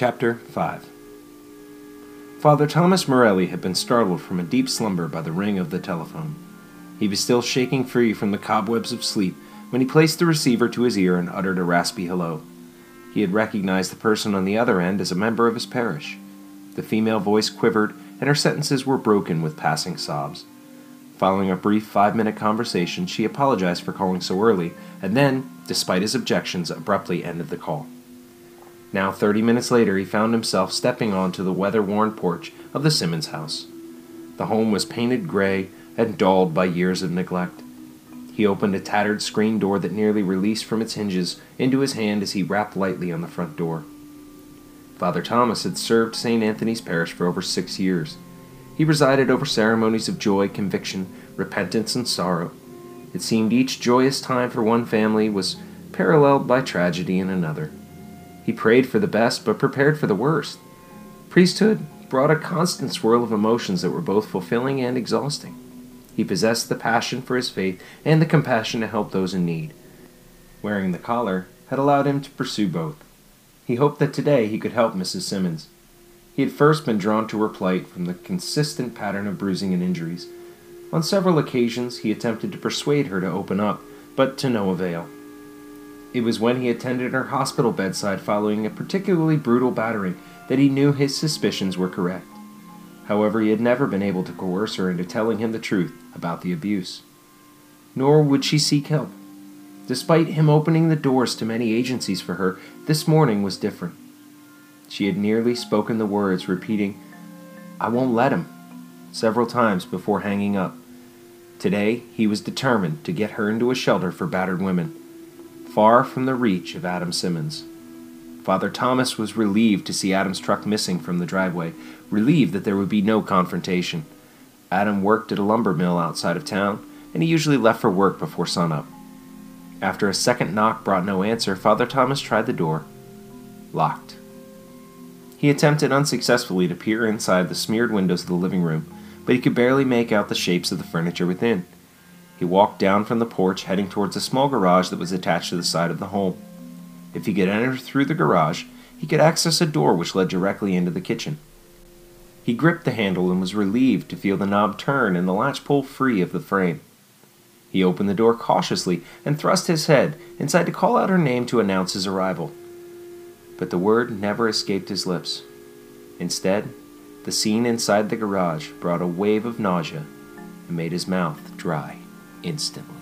Chapter 5 Father Thomas Morelli had been startled from a deep slumber by the ring of the telephone. He was still shaking free from the cobwebs of sleep when he placed the receiver to his ear and uttered a raspy hello. He had recognized the person on the other end as a member of his parish. The female voice quivered, and her sentences were broken with passing sobs. Following a brief five minute conversation, she apologized for calling so early, and then, despite his objections, abruptly ended the call. Now, thirty minutes later, he found himself stepping onto the weather worn porch of the Simmons house. The home was painted gray and dulled by years of neglect. He opened a tattered screen door that nearly released from its hinges into his hand as he rapped lightly on the front door. Father Thomas had served St. Anthony's Parish for over six years. He presided over ceremonies of joy, conviction, repentance, and sorrow. It seemed each joyous time for one family was paralleled by tragedy in another. He prayed for the best, but prepared for the worst. Priesthood brought a constant swirl of emotions that were both fulfilling and exhausting. He possessed the passion for his faith and the compassion to help those in need. Wearing the collar had allowed him to pursue both. He hoped that today he could help Mrs. Simmons. He had first been drawn to her plight from the consistent pattern of bruising and injuries. On several occasions he attempted to persuade her to open up, but to no avail. It was when he attended her hospital bedside following a particularly brutal battering that he knew his suspicions were correct. However, he had never been able to coerce her into telling him the truth about the abuse. Nor would she seek help. Despite him opening the doors to many agencies for her, this morning was different. She had nearly spoken the words, repeating, I won't let him, several times before hanging up. Today, he was determined to get her into a shelter for battered women far from the reach of Adam Simmons. Father Thomas was relieved to see Adam's truck missing from the driveway, relieved that there would be no confrontation. Adam worked at a lumber mill outside of town, and he usually left for work before sunup. After a second knock brought no answer, Father Thomas tried the door. Locked. He attempted unsuccessfully to peer inside the smeared windows of the living room, but he could barely make out the shapes of the furniture within. He walked down from the porch, heading towards a small garage that was attached to the side of the home. If he could enter through the garage, he could access a door which led directly into the kitchen. He gripped the handle and was relieved to feel the knob turn and the latch pull free of the frame. He opened the door cautiously and thrust his head inside to call out her name to announce his arrival. But the word never escaped his lips. Instead, the scene inside the garage brought a wave of nausea and made his mouth dry instantly.